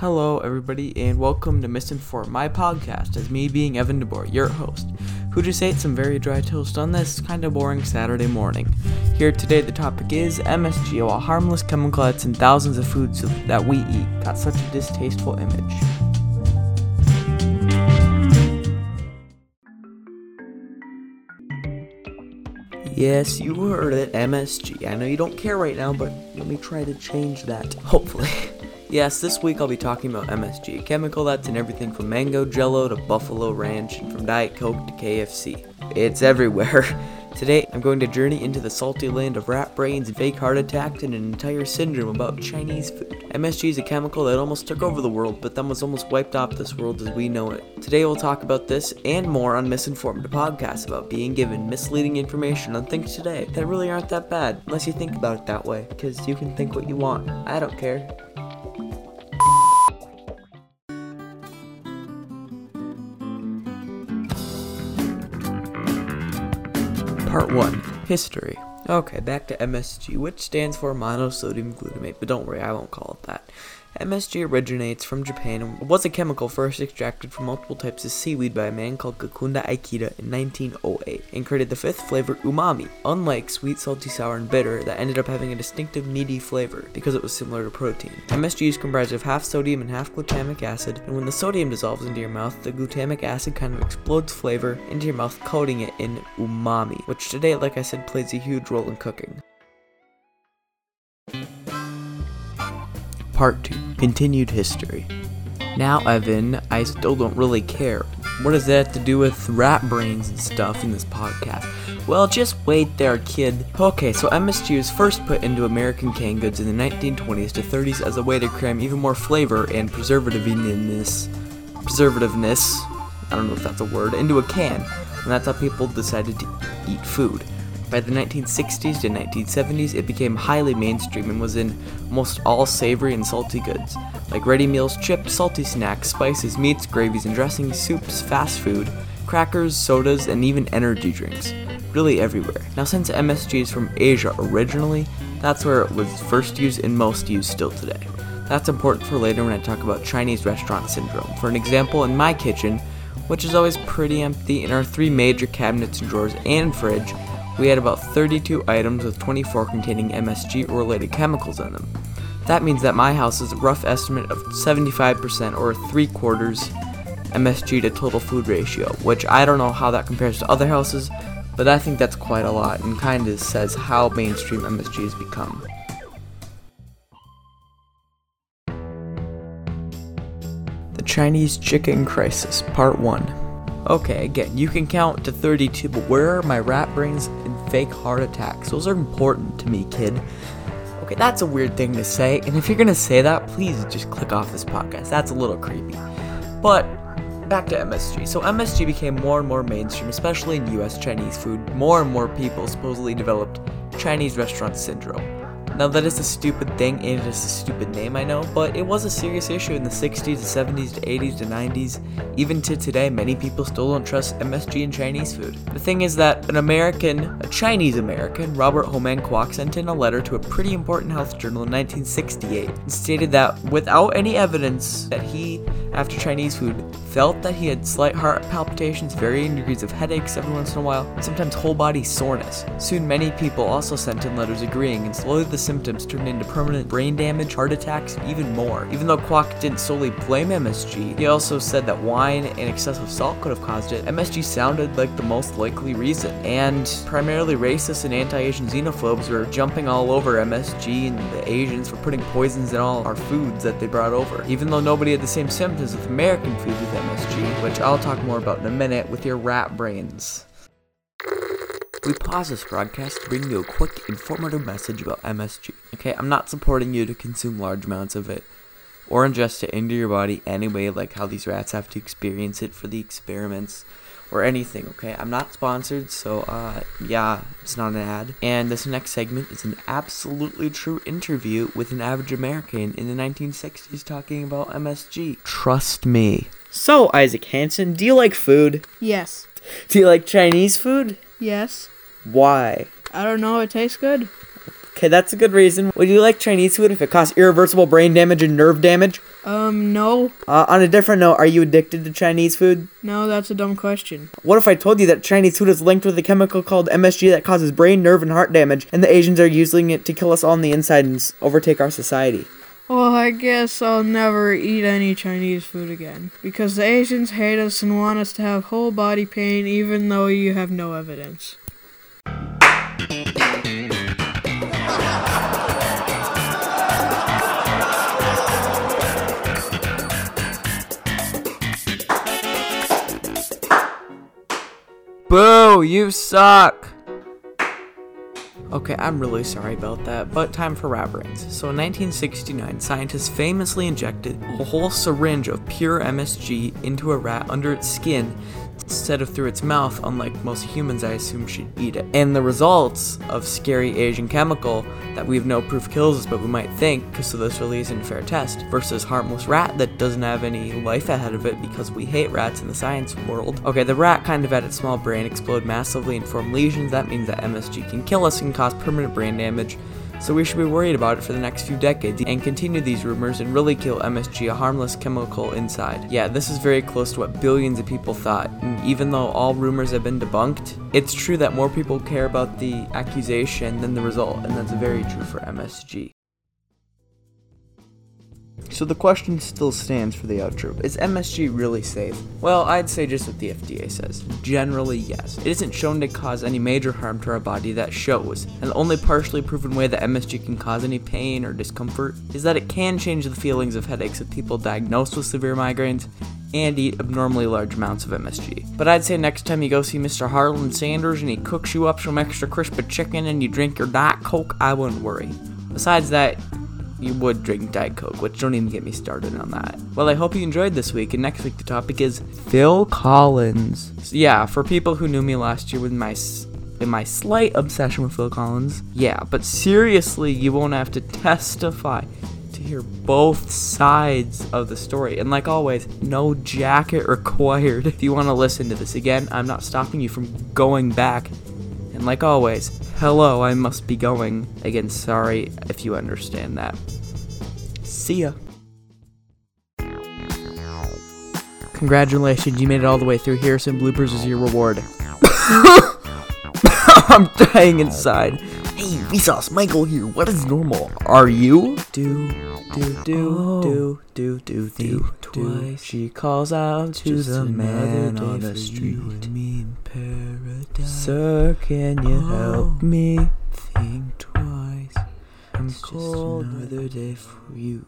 Hello, everybody, and welcome to Misinformed, my podcast, as me being Evan DeBoer, your host, who just ate some very dry toast on this kind of boring Saturday morning. Here today, the topic is MSG, a harmless chemical that's in thousands of foods that we eat. Got such a distasteful image. Yes, you heard it, MSG. I know you don't care right now, but let me try to change that. Hopefully. Yes, this week I'll be talking about MSG, a chemical that's in everything from mango jello to buffalo ranch and from Diet Coke to KFC. It's everywhere. Today, I'm going to journey into the salty land of rat brains fake heart attacks and an entire syndrome about Chinese food. MSG is a chemical that almost took over the world, but then was almost wiped off this world as we know it. Today, we'll talk about this and more on Misinformed, a podcast about being given misleading information on things today that really aren't that bad, unless you think about it that way, because you can think what you want. I don't care. Part 1 History. Okay, back to MSG, which stands for monosodium glutamate, but don't worry, I won't call it. MSG originates from Japan and was a chemical first extracted from multiple types of seaweed by a man called Gakunda Ikeda in 1908 and created the fifth flavor umami, unlike sweet, salty, sour, and bitter that ended up having a distinctive meaty flavor because it was similar to protein. MSG is comprised of half sodium and half glutamic acid, and when the sodium dissolves into your mouth, the glutamic acid kind of explodes flavor into your mouth, coating it in umami, which today, like I said, plays a huge role in cooking. Part 2 Continued History. Now, Evan, I still don't really care. What does that have to do with rat brains and stuff in this podcast? Well, just wait there, kid. Okay, so MSG was first put into American canned goods in the 1920s to 30s as a way to cram even more flavor and preservativeness. Preservativeness, I don't know if that's a word, into a can. And that's how people decided to eat food. By the 1960s to 1970s, it became highly mainstream and was in almost all savory and salty goods, like ready meals, chips, salty snacks, spices, meats, gravies, and dressings, soups, fast food, crackers, sodas, and even energy drinks. Really everywhere. Now, since MSG is from Asia originally, that's where it was first used and most used still today. That's important for later when I talk about Chinese restaurant syndrome. For an example, in my kitchen, which is always pretty empty, in our three major cabinets and drawers and fridge, we had about 32 items with 24 containing MSG or related chemicals in them. That means that my house is a rough estimate of 75% or 3 quarters MSG to total food ratio, which I don't know how that compares to other houses, but I think that's quite a lot and kind of says how mainstream MSG has become. The Chinese Chicken Crisis, Part 1. Okay, again, you can count to 32, but where are my rat brains and fake heart attacks? Those are important to me, kid. Okay, that's a weird thing to say, and if you're gonna say that, please just click off this podcast. That's a little creepy. But back to MSG. So MSG became more and more mainstream, especially in US Chinese food. More and more people supposedly developed Chinese restaurant syndrome. Now that is a stupid thing and it is a stupid name, I know, but it was a serious issue in the 60s to 70s to 80s to 90s. Even to today, many people still don't trust MSG in Chinese food. The thing is that an American, a Chinese American, Robert Ho Man Kwok sent in a letter to a pretty important health journal in 1968 and stated that without any evidence that he, after Chinese food, felt that he had slight heart palpitations, varying degrees of headaches every once in a while, and sometimes whole body soreness. Soon many people also sent in letters agreeing, and slowly the symptoms turned into permanent brain damage, heart attacks, and even more. Even though Kwok didn't solely blame MSG, he also said that wine and excessive salt could have caused it. MSG sounded like the most likely reason, and primarily racist and anti-Asian xenophobes were jumping all over MSG and the Asians for putting poisons in all our foods that they brought over. Even though nobody had the same symptoms with American food with MSG, which I'll talk more about in a minute with your rat brains. We pause this broadcast to bring you a quick, informative message about MSG. Okay, I'm not supporting you to consume large amounts of it or ingest it into your body anyway, like how these rats have to experience it for the experiments or anything, okay? I'm not sponsored, so uh yeah, it's not an ad. And this next segment is an absolutely true interview with an average American in the 1960s talking about MSG. Trust me. So, Isaac Hansen, do you like food? Yes. Do you like Chinese food? Yes. Why? I don't know. It tastes good. Okay, that's a good reason. Would you like Chinese food if it caused irreversible brain damage and nerve damage? Um, no. Uh, on a different note, are you addicted to Chinese food? No, that's a dumb question. What if I told you that Chinese food is linked with a chemical called MSG that causes brain, nerve, and heart damage, and the Asians are using it to kill us all on the inside and overtake our society? Well, I guess I'll never eat any Chinese food again. Because the Asians hate us and want us to have whole body pain even though you have no evidence. You suck! Okay, I'm really sorry about that, but time for rat brains. So in 1969, scientists famously injected a whole syringe of pure MSG into a rat under its skin instead of through its mouth, unlike most humans I assume should eat it. And the results of scary Asian chemical that we have no proof kills us, but we might think, because so this really isn't a fair test, versus harmless rat that doesn't have any life ahead of it because we hate rats in the science world. Okay, the rat kind of had its small brain explode massively and form lesions. That means that MSG can kill us and cause permanent brain damage. So we should be worried about it for the next few decades and continue these rumors and really kill MSG, a harmless chemical inside. Yeah, this is very close to what billions of people thought. And even though all rumors have been debunked, it's true that more people care about the accusation than the result, and that's very true for MSG. So the question still stands for the outro. Is MSG really safe? Well, I'd say just what the FDA says. Generally, yes. It isn't shown to cause any major harm to our body that shows, and the only partially proven way that MSG can cause any pain or discomfort is that it can change the feelings of headaches of people diagnosed with severe migraines and eat abnormally large amounts of MSG. But I'd say next time you go see Mr. Harlan Sanders and he cooks you up some extra crispy chicken and you drink your Diet Coke, I wouldn't worry. Besides that, you would drink Diet Coke, which don't even get me started on that. Well, I hope you enjoyed this week, and next week the topic is Phil Collins. So, yeah, for people who knew me last year with my in my slight obsession with Phil Collins, yeah, but seriously, you won't have to testify to hear both sides of the story. And like always, no jacket required. If you want to listen to this again, I'm not stopping you from going back. And like always, hello, I must be going. Again, sorry if you understand that. See ya. Congratulations, you made it all the way through. Here some bloopers as your reward. I'm dying inside. Hey, Vsauce, Michael here. What is normal? Are you? Do, do, do, Oh, do, do, do, do, think do. twice. She calls out to Just the man on the street. and me in paradise. Sir, can you oh. help Oh. me? Think twice. I'm It's just another day for you